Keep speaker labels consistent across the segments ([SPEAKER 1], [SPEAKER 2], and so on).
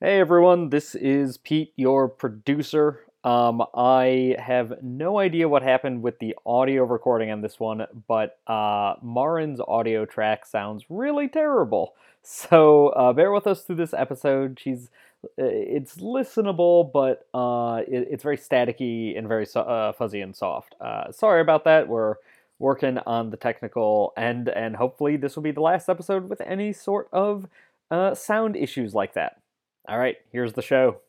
[SPEAKER 1] Hey everyone, this is Pete, your producer. Um, I have no idea what happened with the audio recording on this one, but uh, Marin's audio track sounds really terrible. So uh, bear with us through this episode. She's uh, it's listenable, but uh, it, it's very staticky and very so- uh, fuzzy and soft. Uh, sorry about that. We're working on the technical end, and hopefully this will be the last episode with any sort of sound issues like that. All right, here's the show.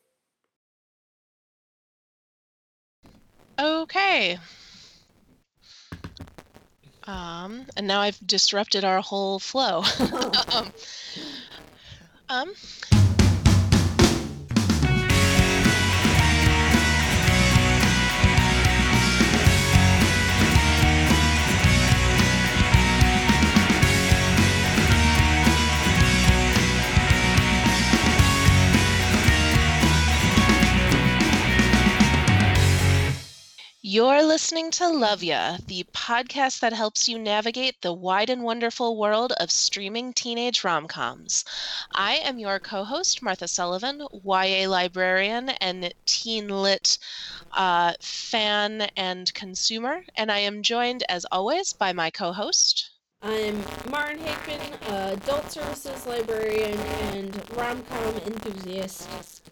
[SPEAKER 2] Okay. Um, and now I've disrupted our whole flow. um, um, You're listening to Love Ya, the podcast that helps you navigate the wide and wonderful world of streaming teenage rom coms. I am your co host, Martha Sullivan, YA librarian and teen lit uh, fan and consumer, and I am joined, as always, by my co host.
[SPEAKER 3] I'm Marin Hakeman, adult services librarian and rom com enthusiast.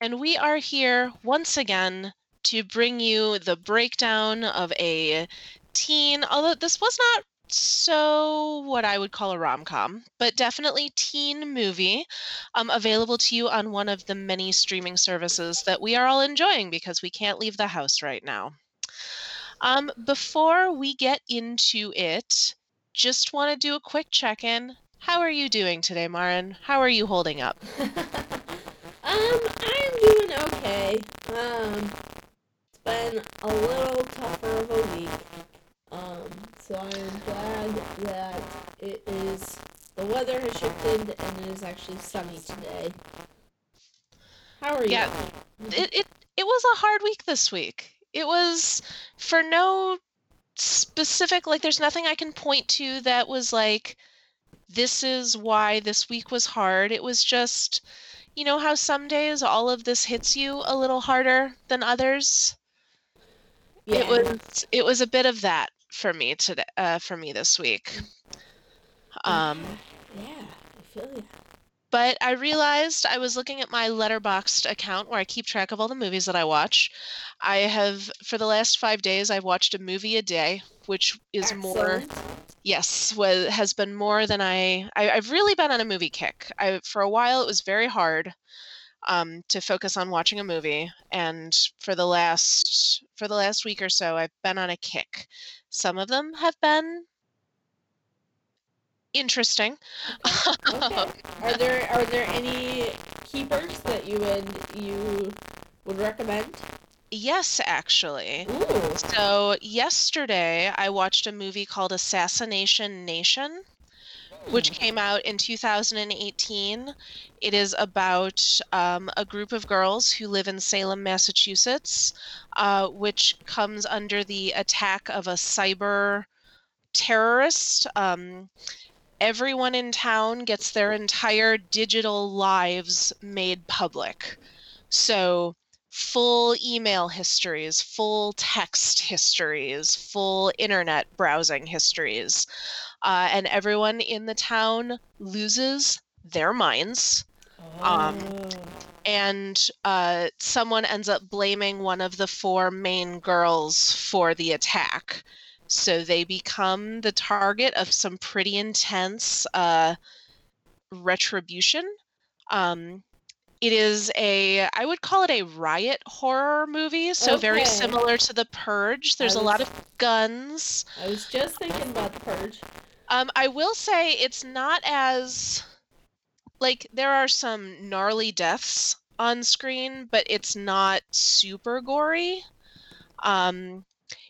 [SPEAKER 2] And we are here once again to bring you the breakdown of a teen, although this was not so what I would call a rom com, but definitely teen movie um, available to you on one of the many streaming services that we are all enjoying because we can't leave the house right now. Um, before we get into it, just want to do a quick check in. How are you doing today, Marin? How are you holding up?
[SPEAKER 3] um, I'm doing okay. Um, been a little tougher of a week. Um, so I am glad that it is the weather has shifted and it is actually sunny today. How are
[SPEAKER 2] you? Yeah, it, it it was a hard week this week. It was for no specific like there's nothing I can point to that was like this is why this week was hard. It was just you know how some days all of this hits you a little harder than others? Yeah. It was it was a bit of that for me today uh, for me this week.
[SPEAKER 3] Um yeah, I feel you.
[SPEAKER 2] But I realized I was looking at my Letterboxd account where I keep track of all the movies that I watch. I have for the last 5 days I've watched a movie a day, which is
[SPEAKER 3] Excellent.
[SPEAKER 2] more yes, was, has been more than I, I I've really been on a movie kick. I for a while it was very hard um, to focus on watching a movie. And for the last for the last week or so, I've been on a kick. Some of them have been interesting.
[SPEAKER 3] Okay. okay. Are there are there any keepers that you would you would recommend?
[SPEAKER 2] Yes, actually.
[SPEAKER 3] Ooh.
[SPEAKER 2] So yesterday I watched a movie called Assassination Nation which hmm. came out in 2018. It is about um, a group of girls who live in Salem, Massachusetts, uh, which comes under the attack of a cyber terrorist. Um, everyone in town gets their entire digital lives made public. So, full email histories, full text histories, full internet browsing histories uh, and everyone in the town loses their minds. Um, oh. Um, and uh, someone ends up blaming one of the four main girls for the attack. So they become the target of some pretty intense uh, retribution. Um, it is a, I would call it a riot horror movie. So okay. very similar to The Purge. There's was, a lot of guns.
[SPEAKER 3] I was just thinking about The Purge.
[SPEAKER 2] Um, I will say it's not as like there are some gnarly deaths on screen, but it's not super gory. Um,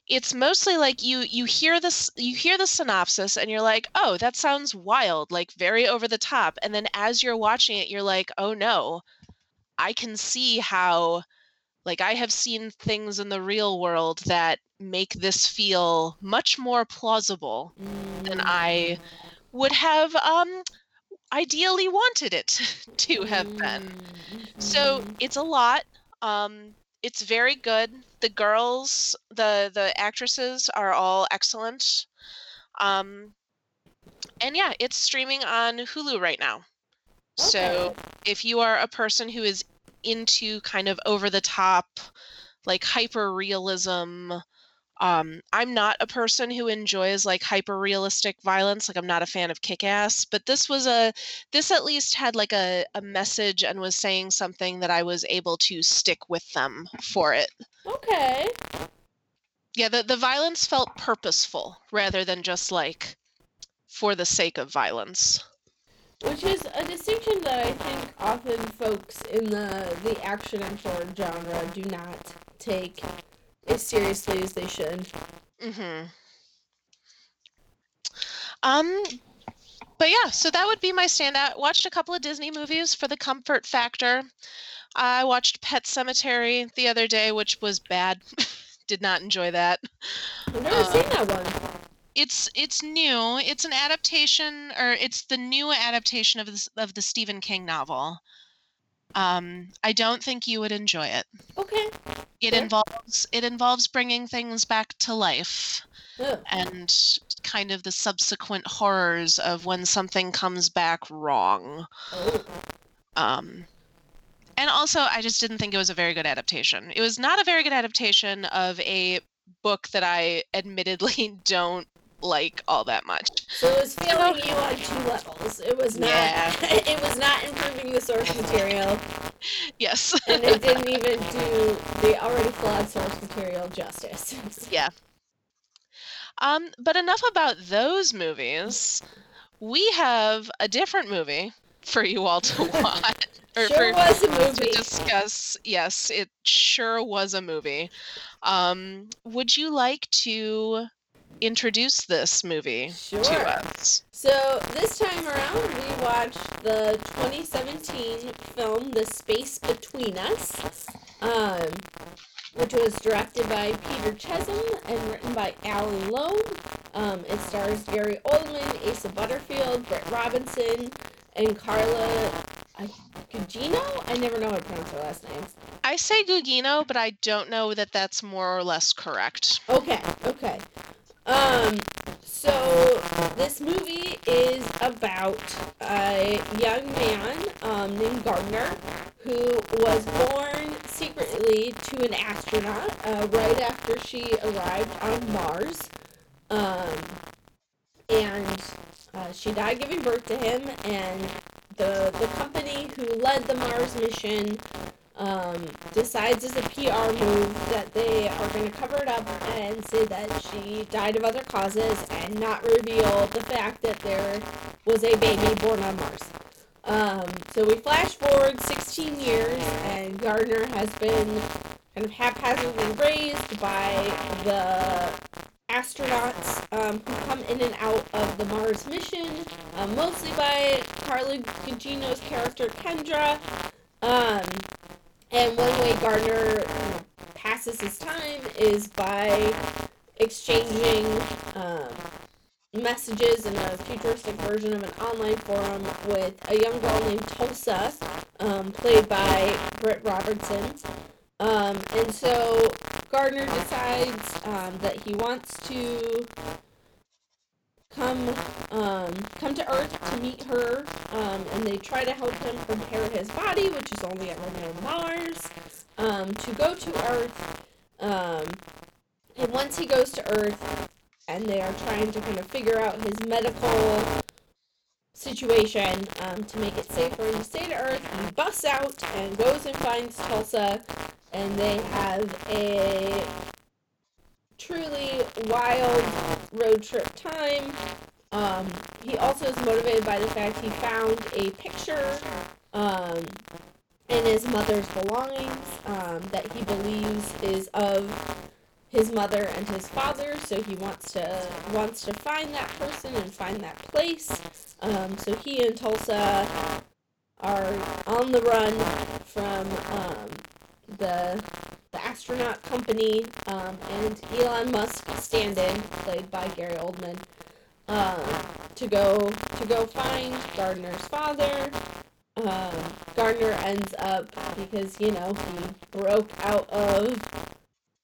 [SPEAKER 2] it's mostly like you you hear this you hear the synopsis and you're like, "Oh, that sounds wild, like very over the top." And then as you're watching it, you're like, "Oh no. I can see how like I have seen things in the real world that make this feel much more plausible than I mm. would have um ideally wanted it to have been. So
[SPEAKER 3] Mhm.
[SPEAKER 2] it's a lot. Um, it's very good. The girls, the the actresses are all excellent. Um, and yeah, it's streaming on Hulu right now. So if you are a person who is into kind of over the top, like hyper realism, um, I'm not a person who enjoys like hyper realistic violence. Like I'm not a fan of Kick Ass, but this was a this at least had like a, a message and was saying something that I was able to stick with them for it.
[SPEAKER 3] Okay.
[SPEAKER 2] Yeah, the, the violence felt purposeful rather than just like for the sake of violence.
[SPEAKER 3] Which is a distinction that I think often folks in the the action and horror genre do not take as seriously as they should.
[SPEAKER 2] Mm-hmm. Um, but yeah, so that would be my standout. Watched a couple of Disney movies for the comfort factor. I watched Pet Sematary the other day, which was bad. Did not enjoy that.
[SPEAKER 3] I've never seen that one.
[SPEAKER 2] It's it's new. It's an adaptation, or it's the new adaptation of this of the Stephen King novel. Um, I don't think you would enjoy it.
[SPEAKER 3] Okay.
[SPEAKER 2] It
[SPEAKER 3] Sure.
[SPEAKER 2] involves it involves bringing things back to life.
[SPEAKER 3] Ugh.
[SPEAKER 2] and kind of the subsequent horrors of when something comes back wrong.
[SPEAKER 3] Oh.
[SPEAKER 2] Um, and also, I just didn't think it was a very good adaptation. It was not a very good adaptation of a book that I admittedly don't like all that much.
[SPEAKER 3] So it was failing you on two levels. It was not.
[SPEAKER 2] Yeah.
[SPEAKER 3] it was not improving the source material,
[SPEAKER 2] Yes.
[SPEAKER 3] and it didn't even do the already flawed source material justice.
[SPEAKER 2] yeah. Um, but enough about those movies. We have a different movie for you all to watch. or
[SPEAKER 3] sure
[SPEAKER 2] for-
[SPEAKER 3] was a movie.
[SPEAKER 2] to discuss. Yes, it sure was a movie. Um, would you like to introduce this movie
[SPEAKER 3] Sure.
[SPEAKER 2] to us?
[SPEAKER 3] So this time around, we watched the 2017 film *The Space Between Us*, um, which was directed by Peter Chelsom and written by Allan Loeb. Um, it stars Gary Oldman, Asa Butterfield, Britt Robinson, and Carla I- Gugino. I never know how to pronounce her last name.
[SPEAKER 2] I say Gugino, but I don't know that that's more or less correct.
[SPEAKER 3] Okay, okay. Um, so this movie is about a young man um, named Gardner who was born secretly to an astronaut uh, right after she arrived on Mars. Um, and uh, she died giving birth to him, and the the company who led the Mars mission um, decides as a PR move that they are going to cover it up and say that she died of other causes and not reveal the fact that there was a baby born on Mars. Um, so we flash forward 16 years, and Gardner has been kind of haphazardly raised by the astronauts um, who come in and out of the Mars mission, um, mostly by Carla Gugino's character Kendra. Um, and one way Gardner passes his time is by exchanging um, messages in a futuristic version of an online forum with a young girl named Tulsa, um, played by Britt Robertson. Um, and so Gardner decides um, that he wants to come um, come to Earth to meet her, um, and they try to help him prepare his body, which is only ever known Mars, um, to go to Earth. Um, and once he goes to Earth, and they are trying to kind of figure out his medical situation um, to make it safer to stay to Earth, he busts out and goes and finds Tulsa, and they have a truly wild road trip time. Um, he also is motivated by the fact he found a picture um, in his mother's belongings um, that he believes is of his mother and his father. So he wants to wants to find that person and find that place. Um, so he and Tulsa are on the run from um, the the astronaut company um, and Elon Musk stand-in, played by Gary Oldman. Um, to go to go find Gardner's father. Um, Gardner ends up because you know he broke out of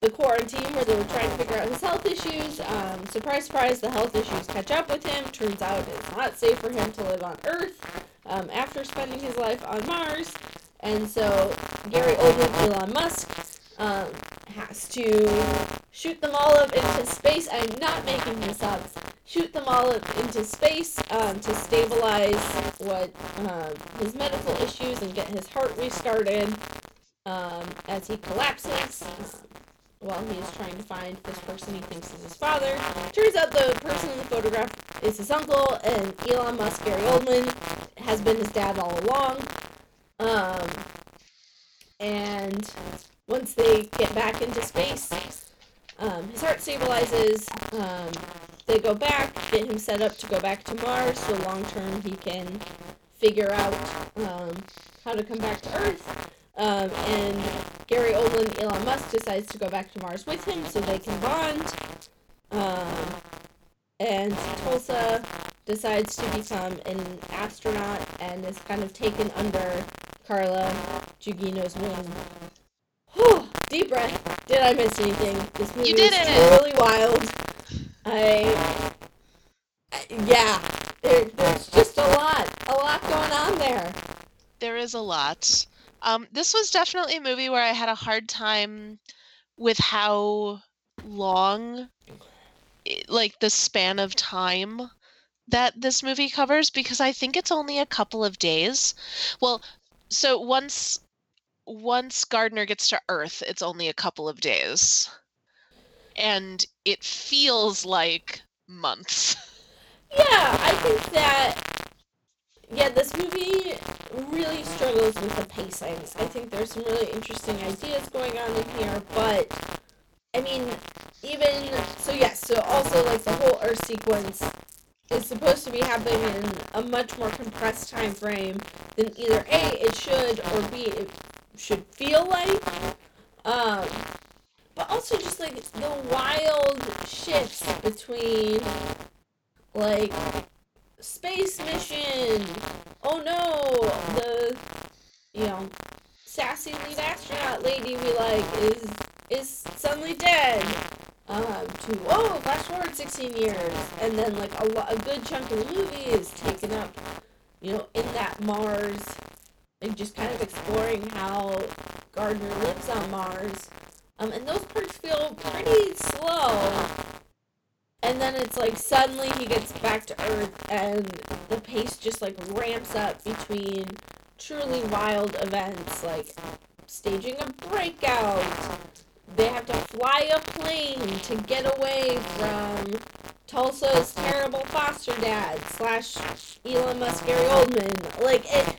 [SPEAKER 3] the quarantine where they were trying to figure out his health issues. Um, surprise, surprise, the health issues catch up with him. Turns out it's not safe for him to live on Earth um, after spending his life on Mars. And so Gary Oldman, Elon Musk, um, has to shoot them all up into space. I'm not making this up. Shoot them all up into space um, to stabilize what um, his medical issues and get his heart restarted um, as he collapses. While he is trying to find this person he thinks is his father. Turns out the person in the photograph is his uncle, and Elon Musk, Gary Oldman, has been his dad all along. Um, and once they get back into space, um, his heart stabilizes. Um, they go back, get him set up to go back to Mars, so long term he can figure out um, how to come back to Earth. Um, and Gary Oldman, Elon Musk decides to go back to Mars with him so they can bond. And Tulsa decides to become an astronaut and is kind of taken under Carla Gugino's wing. Whew, deep breath. Did I miss anything? This movie
[SPEAKER 2] You did
[SPEAKER 3] is
[SPEAKER 2] it!
[SPEAKER 3] really wild. I, I- yeah, there, there's just a lot, a lot going on there.
[SPEAKER 2] There is a lot. Um, this was definitely a movie where I had a hard time with how long, like the span of time that this movie covers, because I think it's only a couple of days. Well, so once once Gardner gets to Earth, it's only a couple of days, and it feels like months.
[SPEAKER 3] Yeah, I think that. Yeah, this movie really struggles with the pacing. I think there's some really interesting ideas going on in here, but I mean, even so, yes. So also, like the whole Earth sequence is supposed to be happening in a much more compressed time frame than either a it should or b it should feel like. Um, but also just like the wild shifts between like space mission. Oh no, the you know sassy lead astronaut lady we like is is suddenly dead. Um, to whoa, flash forward sixteen years, and then like a a good chunk of the movie is taken up, you know, in that Mars, and just kind of exploring how Gardner lives on Mars. Um, and those parts feel pretty slow. And then it's like suddenly he gets back to Earth and the pace just like ramps up between truly wild events like staging a breakout. They have to fly a plane to get away from Tulsa's terrible foster dad slash Elon Musk Gary Oldman. Like it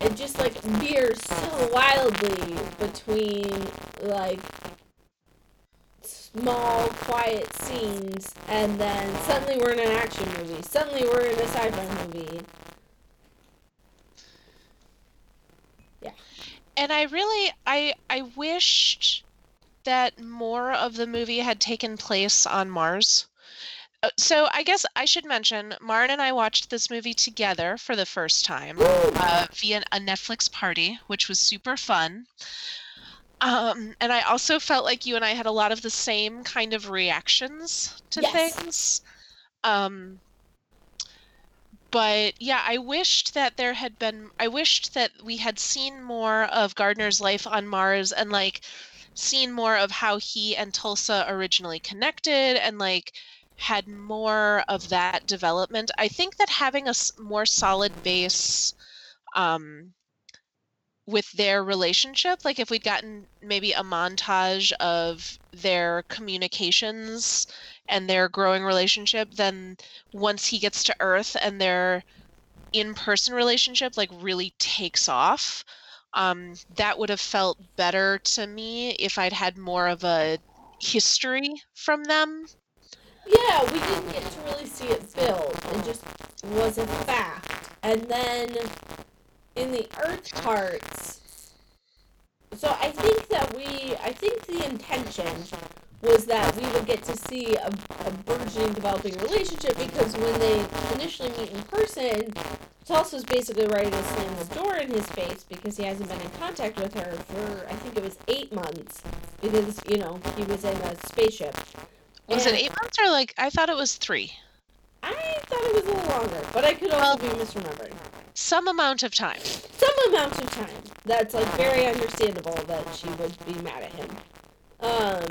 [SPEAKER 3] it just like veers so wildly between like small, quiet scenes, and then suddenly we're in an action movie. Suddenly we're in a sci-fi movie.
[SPEAKER 2] And I really I I wished that more of the movie had taken place on Mars. Uh, So I guess I should mention Marin and I watched this movie together for the first time uh, via a Netflix party, which was super fun. Um, and I also felt like you and I had a lot of the same kind of reactions to
[SPEAKER 3] Yes.
[SPEAKER 2] things. Um, but yeah, I wished that there had been, I wished that we had seen more of Gardner's life on Mars and like seen more of how he and Tulsa originally connected and like had more of that development. I think that having a more solid base um, with their relationship, like if we'd gotten maybe a montage of their communications and their growing relationship, then once he gets to Earth and their in-person relationship like really takes off, um, that would have felt better to me if I'd had more of a history from them.
[SPEAKER 3] Yeah, we didn't get to really see it build. It just was a fact. And then in the Earth parts, so I think that we, I think the intention was that we would get to see a, a burgeoning developing relationship because when they initially meet in person, Tulsa's basically ready to slam the door in his face because he hasn't been in contact with her for I think it was eight months because you know he was in a spaceship.
[SPEAKER 2] Was
[SPEAKER 3] And
[SPEAKER 2] it eight months or like I thought it was three?
[SPEAKER 3] I thought it was a little longer, but I could also be misremembering.
[SPEAKER 2] Some amount of time.
[SPEAKER 3] Some amount of time. That's like very understandable that she would be mad at him. Um.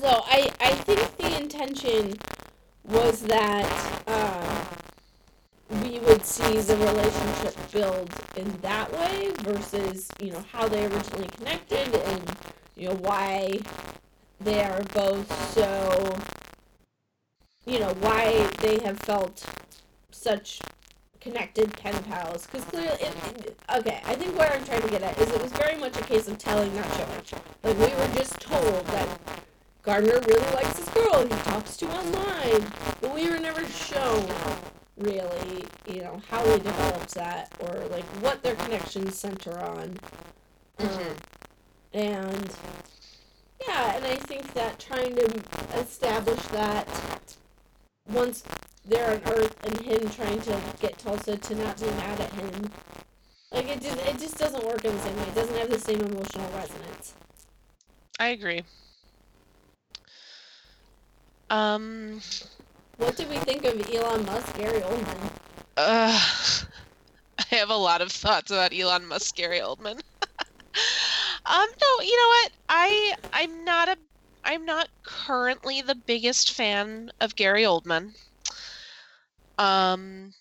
[SPEAKER 3] So I I think the intention was that um, we would see the relationship build in that way versus you know how they originally connected and you know why they are both so you know why they have felt such connected pen pals. Because clearly it, it- okay i think what i'm trying to get at is it was very much a case of telling not showing. Like we were just told that gardner really likes this girl he talks to online but we were never shown really you know how he develops that or like what their connections center on. Um,
[SPEAKER 2] Mhm.
[SPEAKER 3] and yeah and i think that trying to establish that once they're on Earth and him trying to get Tulsa to not be mad at him. Like it just it just doesn't work in the same way. It doesn't have the same emotional resonance.
[SPEAKER 2] I agree. Um
[SPEAKER 3] What did we think of Elon Musk, Gary Oldman?
[SPEAKER 2] uh, I have a lot of thoughts about Elon Musk, Gary Oldman. um, no, you know what? I I'm not a I'm not currently the biggest fan of Gary Oldman. Um,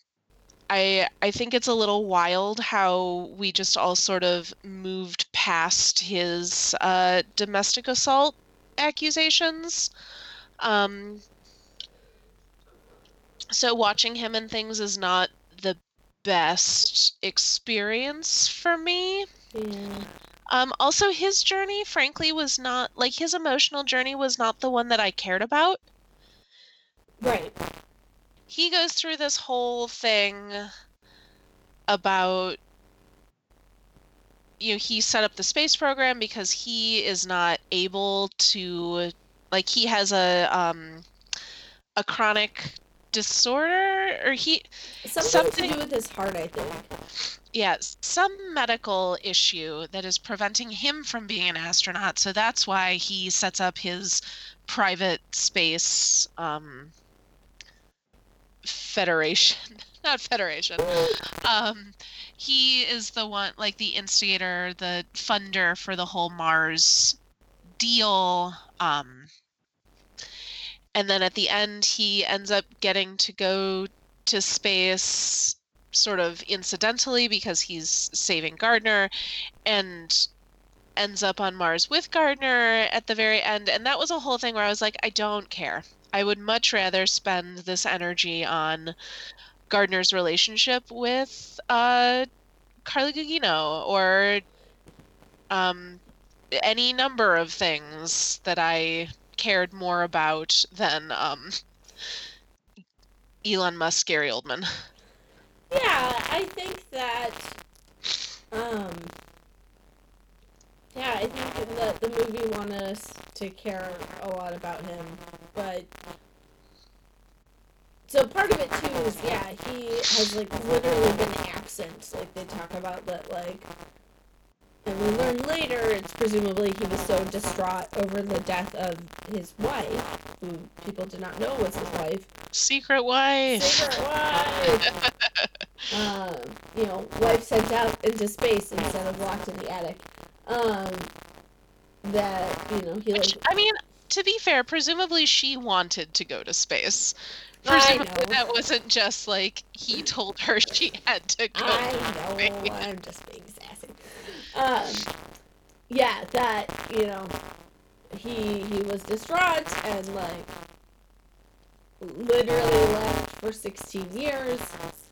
[SPEAKER 2] I I think it's a little wild how we just all sort of moved past his uh, domestic assault accusations. Um, so watching him and things is not the best experience for me.
[SPEAKER 3] Yeah.
[SPEAKER 2] Um, also, his journey, frankly, was not like his emotional journey was not the one that I cared about.
[SPEAKER 3] Right.
[SPEAKER 2] He goes through this whole thing about you know he set up the space program because he is not able to like he has a um a chronic disorder or he
[SPEAKER 3] Something,
[SPEAKER 2] Something-
[SPEAKER 3] to do with his heart, I think.
[SPEAKER 2] yeah, some medical issue that is preventing him from being an astronaut. So that's why he sets up his private space um, federation. Not federation. Um, he is the one, like the instigator, the funder for the whole Mars deal. Um, and then at the end, he ends up getting to go to space sort of incidentally because he's saving Gardner and ends up on Mars with Gardner at the very end. And that was a whole thing where I was like, I don't care. I would much rather spend this energy on Gardner's relationship with uh, Carly Gugino or um, any number of things that I cared more about than um, Elon Musk, Gary Oldman.
[SPEAKER 3] Yeah, I think that um yeah, I think that the movie wanted us to care a lot about him, but so part of it too is yeah, he has like literally been absent. Like they talk about that like and we learn later it's presumably he was so distraught over the death of his wife, who people did not know was his wife.
[SPEAKER 2] Secret wife.
[SPEAKER 3] Secret wife! um, you know, wife sent out into space instead of locked in the attic. Um, that you know he
[SPEAKER 2] Which,
[SPEAKER 3] like
[SPEAKER 2] I mean, to be fair, presumably she wanted to go to space.
[SPEAKER 3] I
[SPEAKER 2] Presumably
[SPEAKER 3] know.
[SPEAKER 2] that wasn't just like he told her she had to go.
[SPEAKER 3] I know I'm just being sassy. Um, yeah, that you know he he was distraught and like literally left for 16 years.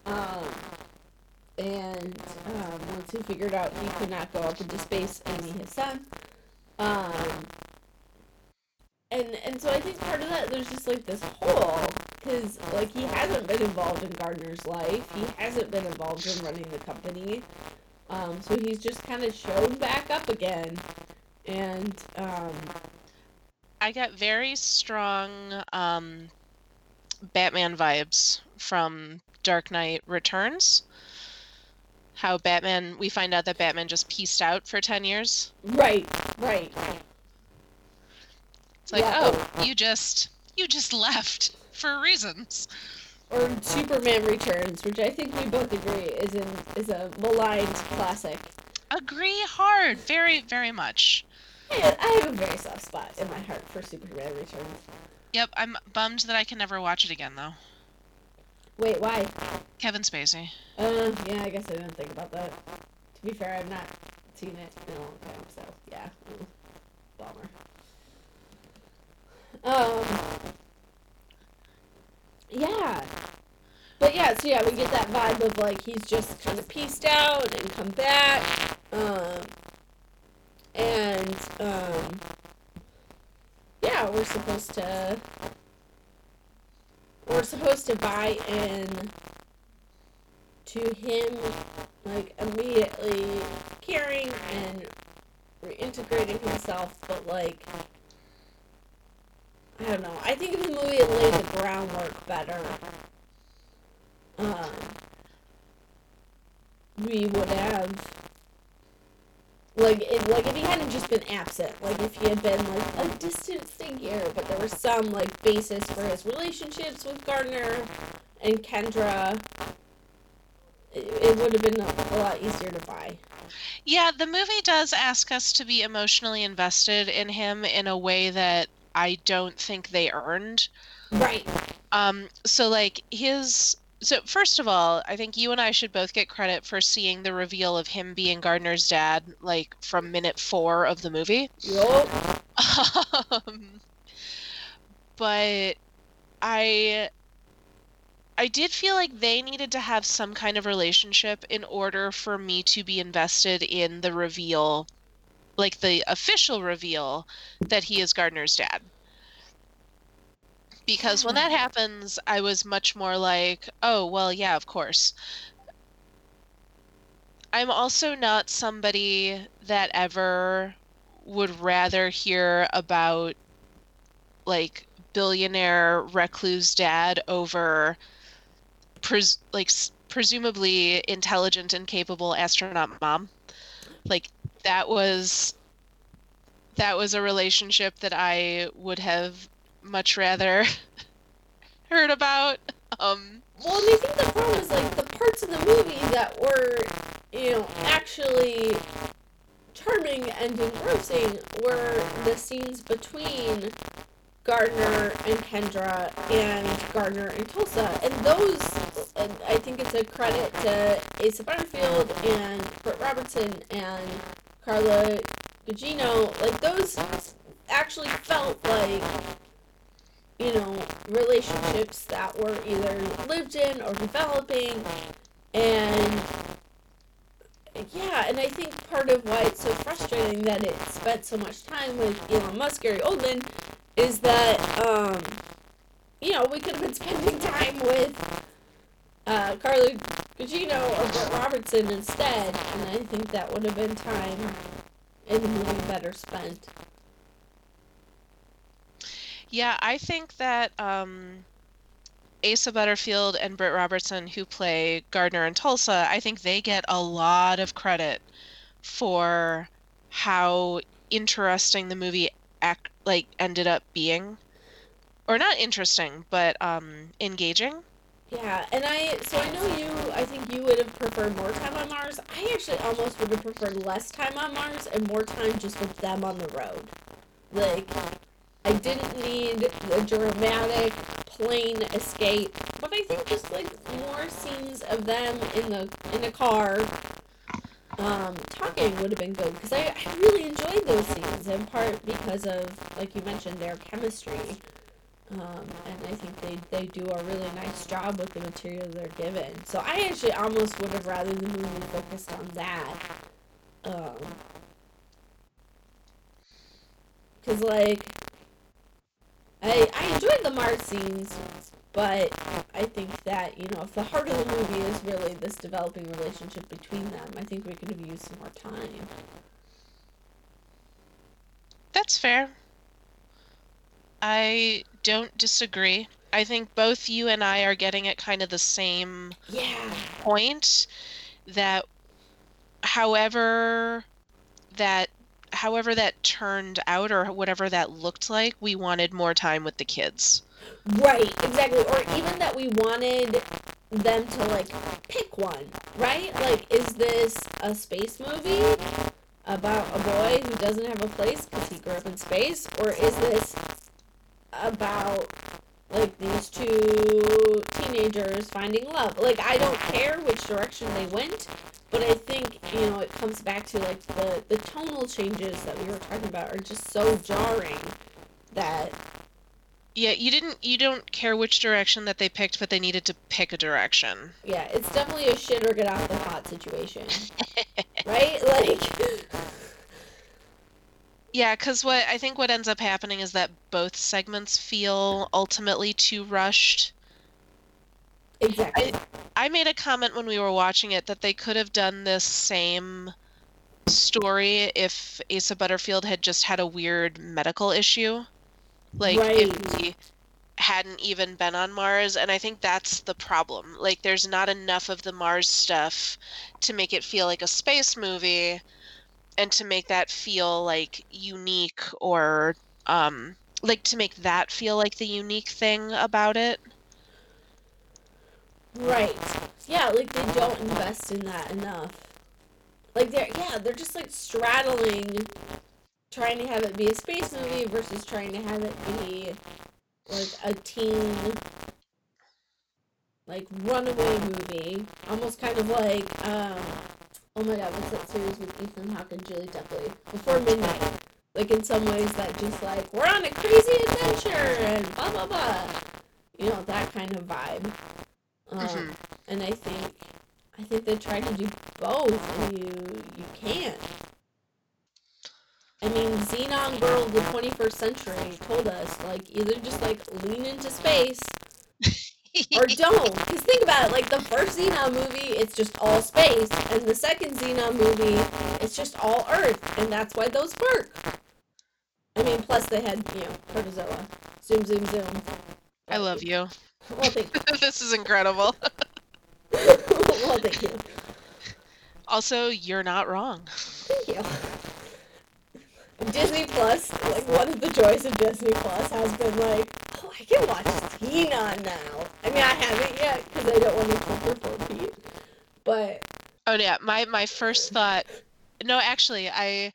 [SPEAKER 3] Um, and um, once he figured out he could not go up into space and meet his son, um, and and so I think part of that there's just like this hole because like he hasn't been involved in Gardner's life, he hasn't been involved in running the company, um, so he's just kind of shown back up again, and um,
[SPEAKER 2] I got very strong um, Batman vibes from Dark Knight Returns. How Batman, we find out that Batman just pieced out for 10 years.
[SPEAKER 3] Right, right.
[SPEAKER 2] It's like,
[SPEAKER 3] Yeah.
[SPEAKER 2] oh, you just, you just left for reasons.
[SPEAKER 3] Or Superman Returns, which I think we both agree is in is a maligned classic.
[SPEAKER 2] Agree hard, very, very much.
[SPEAKER 3] I have a very soft spot in my heart for Superman Returns.
[SPEAKER 2] Yep, I'm bummed that I can never watch it again, though.
[SPEAKER 3] Wait, why?
[SPEAKER 2] Kevin Spacey.
[SPEAKER 3] Uh, yeah, I guess I didn't think about that. To be fair, I've not seen it in a long time, so yeah. mm, Bummer. Um. Yeah. But yeah, so yeah, we get that vibe of like he's just kind of pieced out and come back. Um. And um. Yeah, we're supposed to. We're supposed to buy in to him like immediately caring and reintegrating himself, but like I don't know. I think the movie laid the groundwork better, um, we would have like it, like if he hadn't just been absent, like if he had been like a distant figure, but there was some like basis for his relationships with Gardner and Kendra, it, it would have been a, a lot easier to buy.
[SPEAKER 2] Yeah, the movie does ask us to be emotionally invested in him in a way that I don't think they earned.
[SPEAKER 3] Right.
[SPEAKER 2] Um, so like his so first of all, I think you and I should both get credit for seeing the reveal of him being Gardner's dad, like from minute four of the movie.
[SPEAKER 3] Yup.
[SPEAKER 2] um, but I I did feel like they needed to have some kind of relationship in order for me to be invested in the reveal, like the official reveal that he is Gardner's dad. Because when mm-hmm. that happens, I was much more like, oh, well, yeah, of course. I'm also not somebody that ever would rather hear about like billionaire recluse dad over pres- like presumably intelligent and capable astronaut mom like that was that was a relationship that i would have much rather heard about um
[SPEAKER 3] Well, and I think the problem is like the parts of the movie that were, you know, actually charming and engrossing were the scenes between Gardner and Kendra and Gardner and Tulsa. And those, and I think it's a credit to Asa Butterfield and Britt Robertson and Carla Gugino. Like, those actually felt like you know, relationships that were either lived in or developing. And yeah, and I think part of why it's so frustrating that it spent so much time with Elon Musk, Gary Oldman, is that, um, you know, we could have been spending time with uh, Carla Gugino or Britt Robertson instead, and I think that would have been time the movie better spent.
[SPEAKER 2] Yeah, I think that um, Asa Butterfield and Britt Robertson, who play Gardner and Tulsa, I think they get a lot of credit for how interesting the movie act like ended up being, or not interesting, but um, engaging.
[SPEAKER 3] Yeah, and I so I know you I think you would have preferred more time on Mars. I actually almost would have preferred less time on Mars and more time just with them on the road. Like I didn't need a dramatic plane escape, but I think just like more scenes of them in the in a car um, talking would have been good because I, I really enjoyed those scenes in part because of like you mentioned their chemistry um, and I think they, they do a really nice job with the material they're given. So I actually almost would have rather the movie focused on that. Um, cause like, I I enjoyed the Mars scenes, but I think that you know if the heart of the movie is really this developing relationship between them, I think we could have used some more time.
[SPEAKER 2] That's fair. I don't disagree. I think both you and I are getting at kind of the same
[SPEAKER 3] Yeah.
[SPEAKER 2] point that however that however that turned out or whatever that looked like, we wanted more time with the kids.
[SPEAKER 3] Right, exactly. Or even that we wanted them to like pick one, right? Like, is this a space movie about a boy who doesn't have a place because he grew up in space? Or is this about like these two teenagers finding love? Like, I don't care which direction they went, but I think, you know, it comes back to like the, the tonal changes that we were talking about are just so jarring that
[SPEAKER 2] Yeah, you didn't you don't care which direction that they picked, but they needed to pick a direction.
[SPEAKER 3] Yeah, it's definitely a shit or get off the pot situation. right? Like
[SPEAKER 2] Yeah, because what I think what ends up happening is that both segments feel ultimately too rushed.
[SPEAKER 3] exactly.
[SPEAKER 2] I made a comment when we were watching it that they could have done this same story if Asa Butterfield had just had a weird medical issue. Like if he hadn't even been on Mars, and I think that's the problem. Like there's not enough of the Mars stuff to make it feel like a space movie and to make that feel like unique or um like to make that feel like the unique thing about it.
[SPEAKER 3] Right. Yeah, like they don't invest in that enough. Like they're yeah, they're just like straddling trying to have it be a space movie versus trying to have it be like a teen like runaway movie. Almost kind of like um oh my god, what's that series with Ethan Hawke and Julie Delpy? Before Midnight. Like in some ways that just like we're on a crazy adventure and blah blah blah. You know, that kind of vibe. Um,
[SPEAKER 2] Mhm.
[SPEAKER 3] and I think I think they try to do both and you you can't. I mean, Zenon Girl of the 21st Century told us, like, either just, like, lean into space or don't. Because think about it, like, the first Zenon movie, it's just all space. And the second Zenon movie, it's just all Earth. And that's why those work. I mean, plus they had, you know, Protozoa. Zoom, zoom, zoom.
[SPEAKER 2] I love you.
[SPEAKER 3] Well, thank you.
[SPEAKER 2] this is incredible.
[SPEAKER 3] well, thank you.
[SPEAKER 2] Also, you're not wrong.
[SPEAKER 3] Thank you. Disney Plus, like one of the joys of Disney Plus has been like, I can watch Tina now. I mean, I haven't yet because I don't want to keep her for Pete. But
[SPEAKER 2] Oh yeah, my my first thought. No, actually, I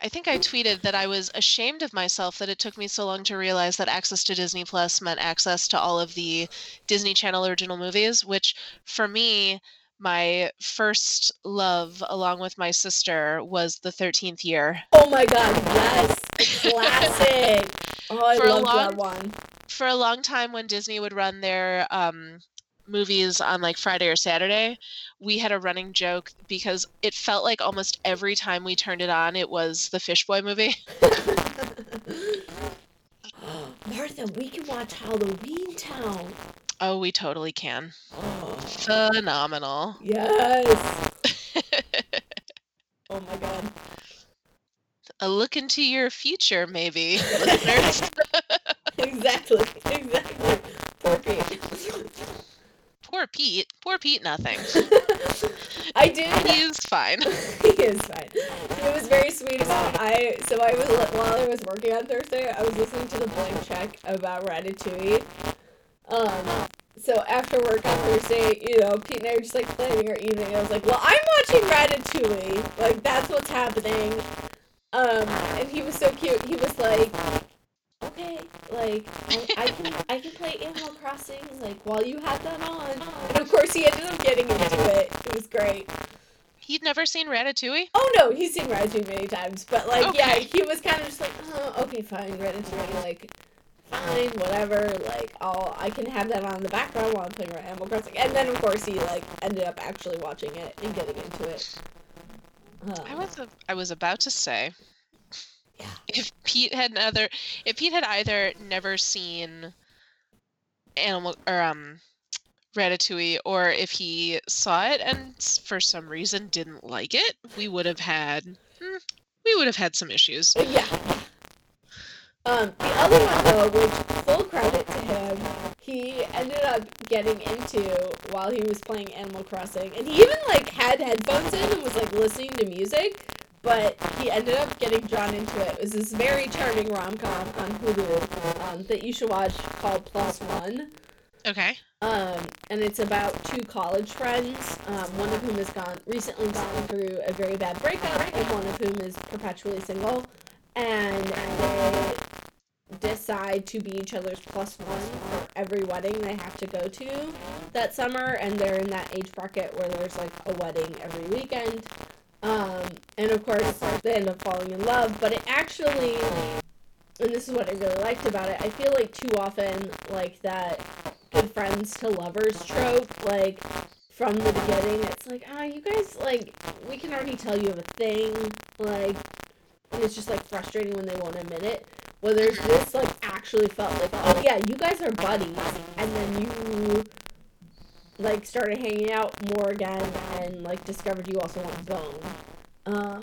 [SPEAKER 2] I think I tweeted that I was ashamed of myself that it took me so long to realize that access to Disney Plus meant access to all of the Disney Channel original movies, which for me, my first love along with my sister was The 13th Year.
[SPEAKER 3] oh my god, yes, classic. Oh, I
[SPEAKER 2] For a
[SPEAKER 3] love that
[SPEAKER 2] long-
[SPEAKER 3] one.
[SPEAKER 2] For a long time when Disney would run their um movies on like Friday or Saturday, we had a running joke because it felt like almost every time we turned it on, it was the Fish Boy movie.
[SPEAKER 3] Martha, we can watch Halloween Town.
[SPEAKER 2] Oh, we totally can.
[SPEAKER 3] Oh,
[SPEAKER 2] Phenomenal.
[SPEAKER 3] yes. Oh my god.
[SPEAKER 2] a look into your future, maybe, listeners.
[SPEAKER 3] Exactly. Exactly. Poor Pete.
[SPEAKER 2] Poor Pete. Poor Pete, nothing.
[SPEAKER 3] I did.
[SPEAKER 2] He's fine.
[SPEAKER 3] he is fine. It was very sweet. So I so I was while I was working on Thursday, I was listening to the blank check about Ratatouille. Um. So after work on Thursday, you know, Pete and I were just like planning our evening. I was like, "Well, I'm watching Ratatouille. Like that's what's happening." Um. And he was so cute. He was like. Okay, like I, I can I can play Animal Crossing like while you had that on, and of course he ended up getting into it. It was great.
[SPEAKER 2] He'd never seen Ratatouille?
[SPEAKER 3] Oh no, he's seen Ratatouille many times, but like, yeah, he was kind of just like, oh, okay, fine, Ratatouille, like, fine, whatever, like, I'll, I can have that on in the background while I'm playing Animal Crossing, and then of course he like ended up actually watching it and getting into it.
[SPEAKER 2] I
[SPEAKER 3] Um,
[SPEAKER 2] was a, I was about to say
[SPEAKER 3] Yeah.
[SPEAKER 2] if Pete had another if Pete had either never seen Animal or um Ratatouille or if he saw it and for some reason didn't like it, we would have had hmm, we would have had some issues.
[SPEAKER 3] yeah. Um, the other one though, which full credit to him, he ended up getting into while he was playing Animal Crossing, and he even like had headphones in and was like listening to music. But he ended up getting drawn into it. It was this very charming rom com on Hulu um, that you should watch called Plus One.
[SPEAKER 2] Okay.
[SPEAKER 3] Um, and it's about two college friends, um, one of whom has gone recently gone through a very bad breakup, and one of whom is perpetually single. And they decide to be each other's plus one for every wedding they have to go to that summer, and they're in that age bracket where there's like a wedding every weekend. Um, and of course, they end up falling in love, but it actually, and this is what I really liked about it, I feel like too often, like that good friends to lovers trope, like from the beginning, it's like, ah, you guys, like, we can already tell you have a thing, like, and it's just like frustrating when they won't admit it. Well, there's this like actually felt like, oh yeah, you guys are buddies, and then you like started hanging out more again, and like discovered you also want bone. Um,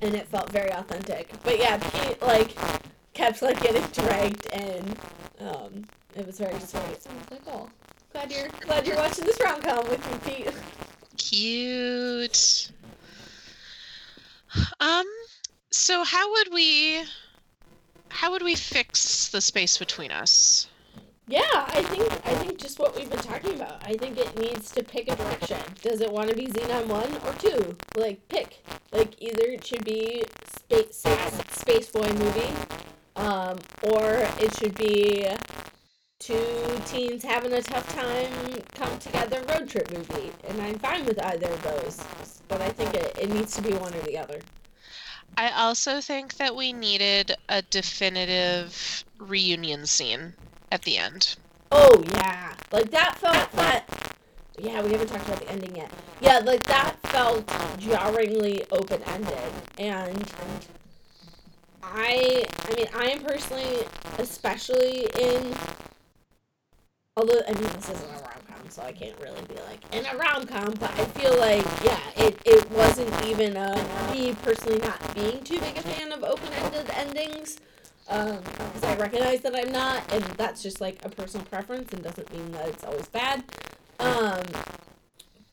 [SPEAKER 3] and it felt very authentic. But yeah, Pete like kept like getting dragged, and um, it was very sweet. So I was like, oh, glad you're glad you're watching this rom com with me, Pete.
[SPEAKER 2] Cute. Um, so how would we how would we fix the space between us?
[SPEAKER 3] Yeah, I think I think just what we've been talking about. I think it needs to pick a direction. Does it want to be Zenon one or two? Like pick. Like either it should be space space boy movie, um, or it should be two teens having a tough time come together road trip movie. And I'm fine with either of those, but I think it, it needs to be one or the other.
[SPEAKER 2] I also think that we needed a definitive reunion scene at the end.
[SPEAKER 3] Oh yeah, like that felt that. Yeah, we haven't talked about the ending yet. Yeah, like that felt jarringly open ended, and I, I mean, I am personally, especially in. Although I mean, this isn't a rom com, so I can't really be like in a rom com. But I feel like, yeah, it, it wasn't even a me personally not being too big a fan of open ended endings because um, I recognize that I'm not, and that's just like a personal preference and doesn't mean that it's always bad. Um,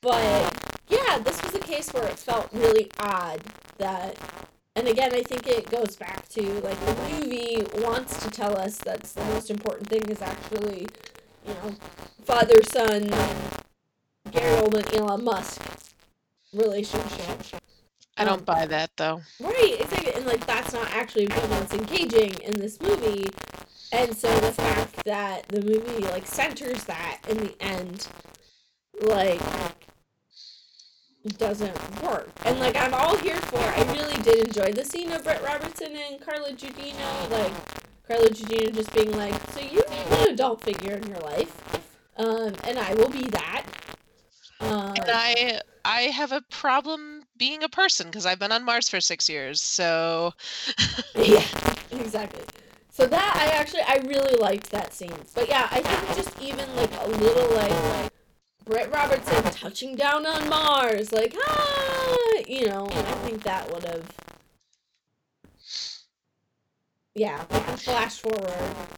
[SPEAKER 3] but yeah, this was a case where it felt really odd that, and again, I think it goes back to like the movie wants to tell us that the most important thing is actually, you know, father son, Gary Oldman, Elon Musk relationship.
[SPEAKER 2] I don't um, buy that though.
[SPEAKER 3] Right, exactly. And like that's not actually what's engaging in this movie. And so the fact that the movie like centers that in the end like doesn't work. And like I'm all here for I really did enjoy the scene of Britt Robertson and Carla Gugino, like Carla Gugino just being like, So you're an adult figure in your life. Um, and I will be that.
[SPEAKER 2] Um, and I I have a problem being a person because I've been on Mars for six years. So
[SPEAKER 3] yeah, exactly. So that I actually I really liked that scene. But yeah, I think just even like a little like, like Britt Robertson touching down on Mars, like ah, you know, I think that would have. Yeah, flash forward.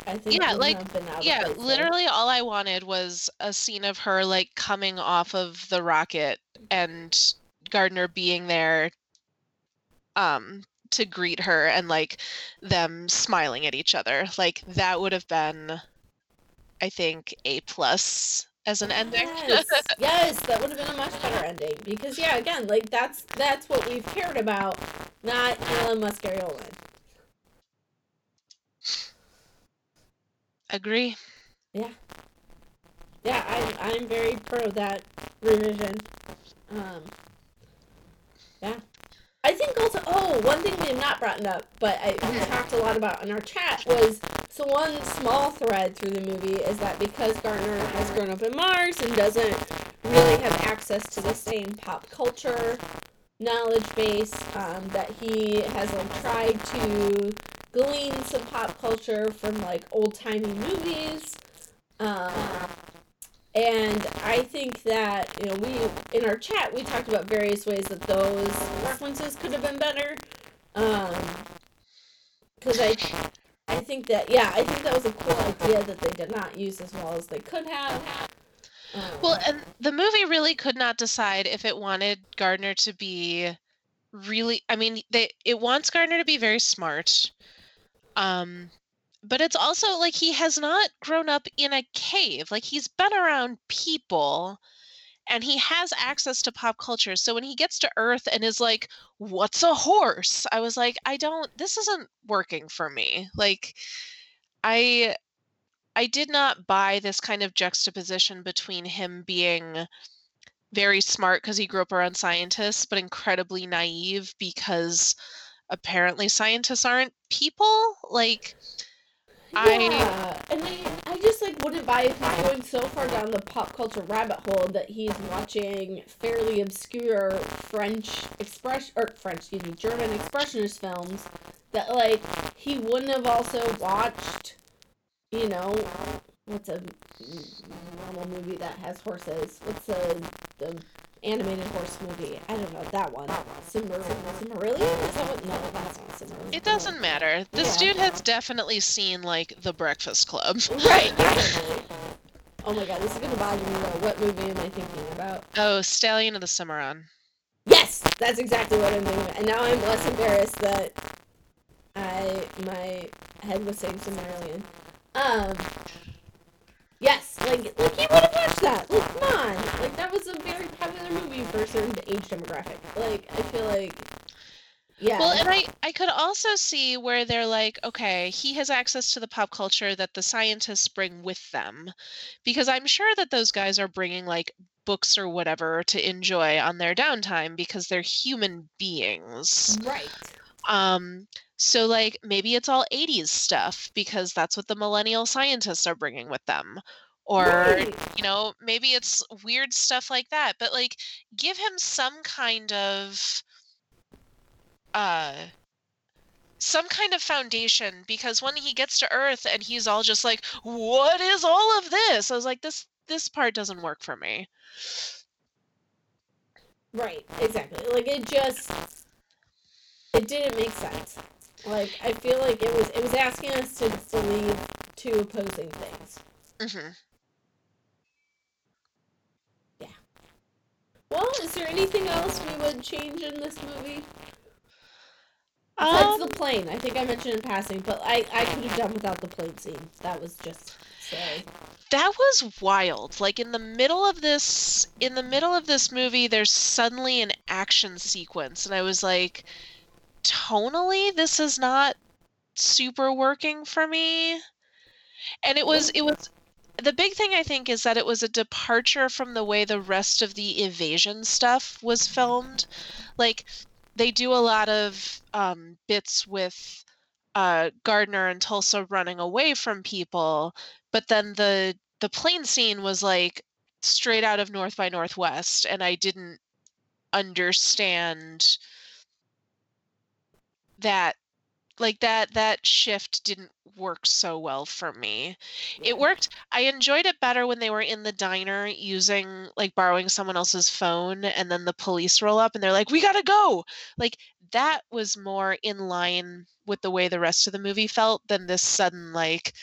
[SPEAKER 3] I think.
[SPEAKER 2] Yeah, like yeah, literally all I wanted was a scene of her like coming off of the rocket and Gardner being there um to greet her and like them smiling at each other. Like that would have been I think A plus as an ending.
[SPEAKER 3] Yes, yes, that would have been a much better ending. Because yeah, again, like that's that's what we've cared about, not Elon Musk Gary Oldman.
[SPEAKER 2] Agree.
[SPEAKER 3] Yeah. Yeah, I'm I'm very pro that revision. Um yeah. I think also, oh, one thing we have not brought up, but I, we talked a lot about in our chat was so one small thread through the movie is that because Gardner has grown up in Mars and doesn't really have access to the same pop culture knowledge base, um, that he has like tried to glean some pop culture from like old timey movies. Um, and I think that, you know, we, in our chat, we talked about various ways that those references could have been better. Um, because I, I think that yeah, I think that was a cool idea that they did not use as well as they could have. Um,
[SPEAKER 2] Well, and the movie really could not decide if it wanted Gardner to be really I mean, they it wants Gardner to be very smart. Um but it's also like he has not grown up in a cave. Like he's been around people and he has access to pop culture. So when he gets to Earth and is like, "What's a horse?" I was like, "I don't this isn't working for me." Like I I did not buy this kind of juxtaposition between him being very smart because he grew up around scientists, but incredibly naive because apparently scientists aren't people. Like, I
[SPEAKER 3] yeah, and I, I just like wouldn't buy if he's going so far down the pop culture rabbit hole that he's watching fairly obscure French express or French, excuse me, German expressionist films that like he wouldn't have also watched, you know, what's a normal movie that has horses? What's a the animated horse movie? I don't know that one. Cimmer- Cimmerillion? Is that what? No, that's not Cimmerillion.
[SPEAKER 2] it doesn't matter. This
[SPEAKER 3] Yeah.
[SPEAKER 2] dude has definitely seen like The Breakfast Club.
[SPEAKER 3] Right, exactly. Oh my god, this is gonna bother me though. What movie am I thinking about?
[SPEAKER 2] Oh, Stallion of the Cimarron.
[SPEAKER 3] Yes, that's exactly what I'm thinking about. And now I'm less embarrassed that I my head was saying Cimmerian. Um Yes, like like he would have watched that. Like come on. Like that was a very popular movie for a certain age demographic. Like I feel like yeah.
[SPEAKER 2] Well, and I I could also see where they're like, okay, he has access to the pop culture that the scientists bring with them, because I'm sure that those guys are bringing like books or whatever to enjoy on their downtime because they're human beings.
[SPEAKER 3] right.
[SPEAKER 2] Um, so like maybe it's all 80s stuff because that's what the millennial scientists are bringing with them. Or
[SPEAKER 3] Right.
[SPEAKER 2] you know, maybe it's weird stuff like that, but like give him some kind of uh some kind of foundation because when he gets to earth and he's all just like what is all of this i was like this this part doesn't work for me
[SPEAKER 3] Right, exactly. Like it just it didn't make sense. Like I feel like it was it was asking us to believe two opposing things.
[SPEAKER 2] hmm
[SPEAKER 3] Well, is there anything else we would change in this movie? Besides
[SPEAKER 2] um,
[SPEAKER 3] the plane. I think I mentioned in passing, but I I could have done without the plane scene. That was just silly.
[SPEAKER 2] that was wild like in the middle of this in the middle of this movie there's suddenly an action sequence and i was like tonally this is not super working for me and it was it was the big thing i think is that it was a departure from the way the rest of the evasion stuff was filmed. Like they do a lot of um, bits with uh, gardner and tulsa running away from people but then the the plane scene was like straight out of north by northwest and i didn't understand that like that that shift didn't work so well for me it worked i enjoyed it better when they were in the diner using like borrowing someone else's phone and then the police roll up and they're like we gotta go like that was more in line with the way the rest of the movie felt than this sudden like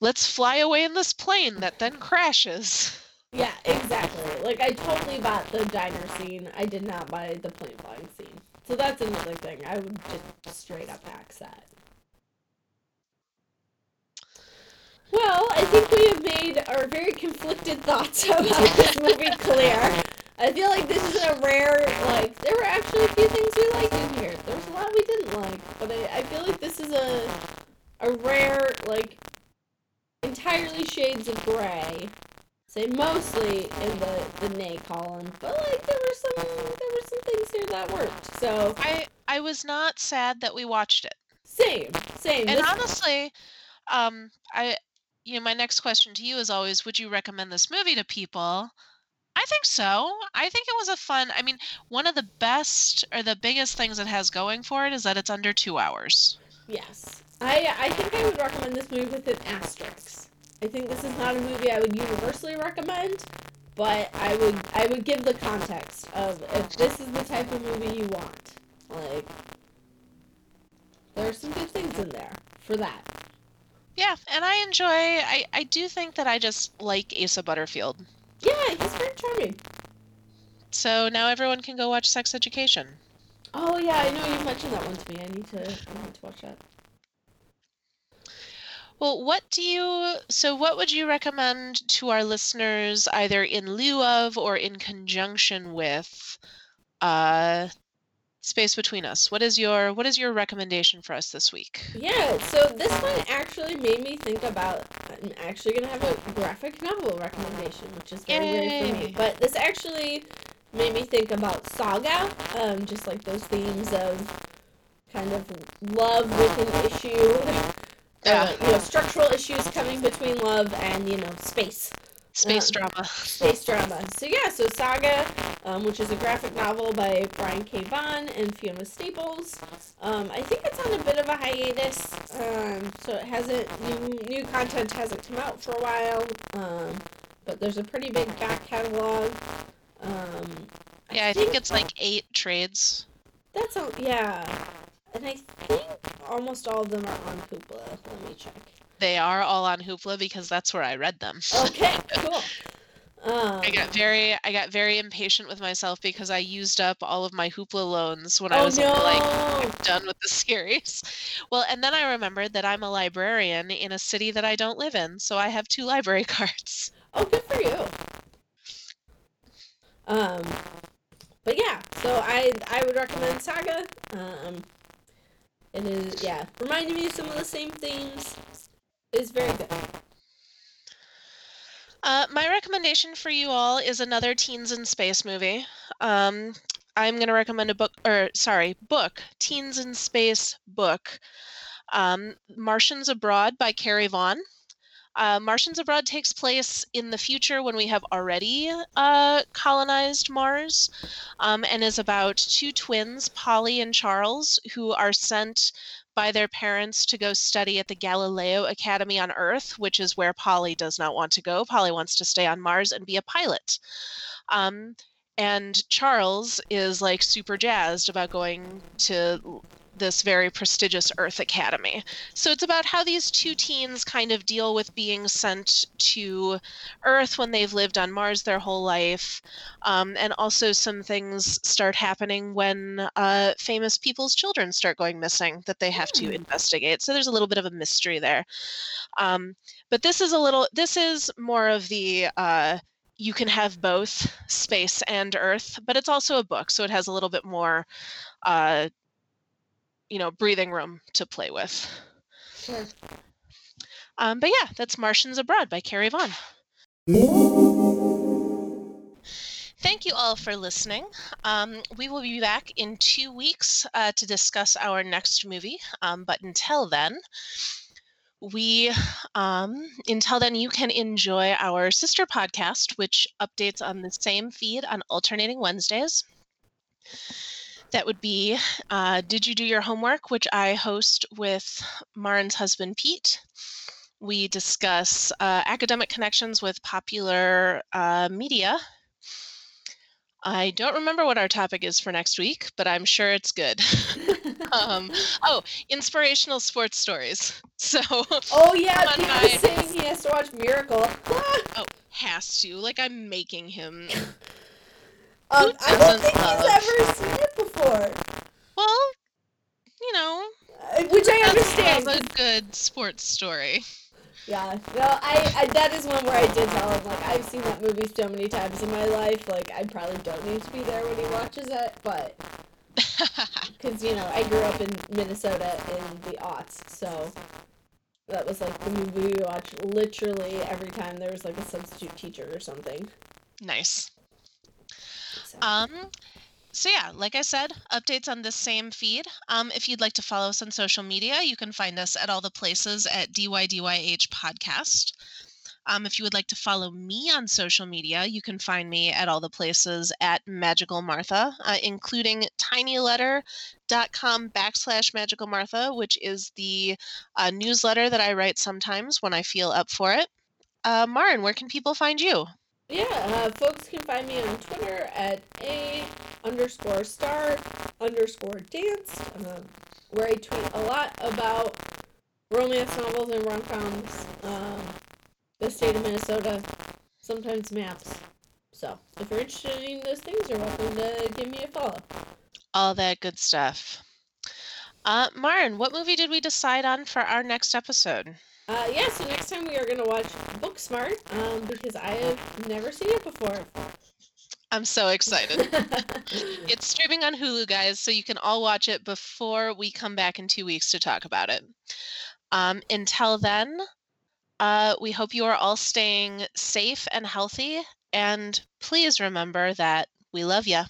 [SPEAKER 2] let's fly away in this plane that then crashes
[SPEAKER 3] Yeah, exactly. Like I totally bought the diner scene. I did not buy the plane flying scene. So that's another thing. I would just straight up axe that. Well, I think we have made our very conflicted thoughts about this movie clear. I feel like this is a rare, like, there were actually a few things we liked in here. There's a lot we didn't like, but I, I feel like this is a, a rare, like, entirely shades of gray. Say mostly in the, the nay column, but like there were some there were some things here that worked. So
[SPEAKER 2] i i was not sad that we watched it
[SPEAKER 3] same, same.
[SPEAKER 2] and
[SPEAKER 3] This-
[SPEAKER 2] honestly um i you know my next question to you is always would you recommend this movie to people i think so i think it was a fun i mean one of the best or the biggest things it has going for it is that it's under two hours
[SPEAKER 3] Yes. I I think I would recommend this movie with an asterisk. I think this is not a movie I would universally recommend, but I would I would give the context of if this is the type of movie you want. Like there are some good things in there. for that.
[SPEAKER 2] Yeah, and I enjoy. I I do think that I just like Asa Butterfield.
[SPEAKER 3] Yeah, he's very charming.
[SPEAKER 2] So now everyone can go watch Sex Education.
[SPEAKER 3] Oh yeah, I know you mentioned that one to me. I need to I need to watch that.
[SPEAKER 2] Well, what do you so what would you recommend to our listeners either in lieu of or in conjunction with uh Space Between Us? What is your what is your recommendation for us this week?
[SPEAKER 3] Yeah, so this one actually made me think about. I'm actually gonna have a graphic novel recommendation, which is very weird for me. But this actually made me think about saga, um, just like those themes of kind of love with an issue.
[SPEAKER 2] Yeah.
[SPEAKER 3] Uh, you know, structural issues coming between love and you know space.
[SPEAKER 2] Space
[SPEAKER 3] Uh,
[SPEAKER 2] drama.
[SPEAKER 3] space drama. So yeah, so Saga, um, which is a graphic novel by Brian K. Vaughan and Fiona Staples. Um, I think it's on a bit of a hiatus, um, so it hasn't new new content hasn't come out for a while. Um, but there's a pretty big back catalog. Um,
[SPEAKER 2] Yeah, I think it's like eight trades.
[SPEAKER 3] that's a, yeah, and I think almost all of them are on Hoopla. Let me check.
[SPEAKER 2] They are all on Hoopla because that's where I read them.
[SPEAKER 3] Okay, cool. Um,
[SPEAKER 2] I got very I got very impatient with myself because I used up all of my Hoopla loans when I
[SPEAKER 3] oh
[SPEAKER 2] was
[SPEAKER 3] no!
[SPEAKER 2] like I'm done with the series. Well, and then I remembered that I'm a librarian in a city that I don't live in, so I have two library cards.
[SPEAKER 3] Oh, good for you. Um, but yeah, so I I would recommend Saga. Um, it is yeah, reminding me of some of the same themes. Is very good.
[SPEAKER 2] Uh, my recommendation for you all is another Teens in Space movie. Um, I'm going to recommend a book, or sorry, book, Teens in Space book, um, Martians Abroad by Carrie Vaughn. Uh, Martians Abroad takes place in the future when we have already uh, colonized Mars um, and is about two twins, Polly and Charles, who are sent by their parents to go study at the Galileo Academy on Earth, which is where Polly does not want to go. Polly wants to stay on Mars and be a pilot. Um, and Charles is like super jazzed about going to this very prestigious Earth Academy. So it's about how these two teens kind of deal with being sent to Earth when they've lived on Mars their whole life. Um, and also, some things start happening when uh, famous people's children start going missing that they have to
[SPEAKER 3] Hmm.
[SPEAKER 2] investigate. So there's a little bit of a mystery there. Um, but this is a little, this is more of the. Uh, you can have both space and earth but it's also a book so it has a little bit more uh you know breathing room to play with
[SPEAKER 3] Sure.
[SPEAKER 2] um but yeah that's martians abroad by carrie vaughn Thank you all for listening. Um, we will be back in two weeks uh, to discuss our next movie. Um, but until then, we um, until then you can enjoy our sister podcast, which updates on the same feed on alternating Wednesdays. That would be uh, Did You Do Your Homework, which I host with Marin's husband Pete. We discuss uh, academic connections with popular uh, media I don't remember what our topic is for next week, but I'm sure it's good. um, oh, inspirational sports stories. So,
[SPEAKER 3] oh yeah, Pete
[SPEAKER 2] guys.
[SPEAKER 3] was saying he has to watch Miracle.
[SPEAKER 2] oh, has to. Like, I'm making him.
[SPEAKER 3] um, I don't think
[SPEAKER 2] love-
[SPEAKER 3] he's ever seen before,
[SPEAKER 2] Well, you know,
[SPEAKER 3] uh, which I understand. 'cause-
[SPEAKER 2] a good sports story.
[SPEAKER 3] Yeah, no, I, I that is one where I did tell him like I've seen that movie so many times in my life. Like I probably don't need to be there when he watches it, but because you know I grew up in Minnesota in the aughts, so that was like the movie we watched literally every time there was like a substitute teacher or something.
[SPEAKER 2] nice.
[SPEAKER 3] So,
[SPEAKER 2] Um, so yeah, like I said, updates on this same feed. Um, if you'd like to follow us on social media, you can find us at all the places at DYDYH Podcast. Um, if you would like to follow me on social media, you can find me at all the places at Magical Martha, uh, including tinyletter.com backslash Magical Martha, which is the uh, newsletter that I write sometimes when I feel up for it. Uh, Marin, where can people find you?
[SPEAKER 3] Yeah, uh, folks can find me on Twitter at a underscore star underscore dance, um, where I tweet a lot about romance novels and rom coms. Um, the state of Minnesota, sometimes maps. So if you're interested in those things, you're welcome to give me a follow.
[SPEAKER 2] All that good stuff. Uh, Marin, what movie did we decide on for our next episode?
[SPEAKER 3] Uh, yeah, so next time we are going to watch Booksmart um, because I have never seen it before.
[SPEAKER 2] I'm so excited. it's streaming on Hulu, guys, so you can all watch it before we come back in two weeks to talk about it. Um, until then, uh, we hope you are all staying safe and healthy, and please remember that we love you.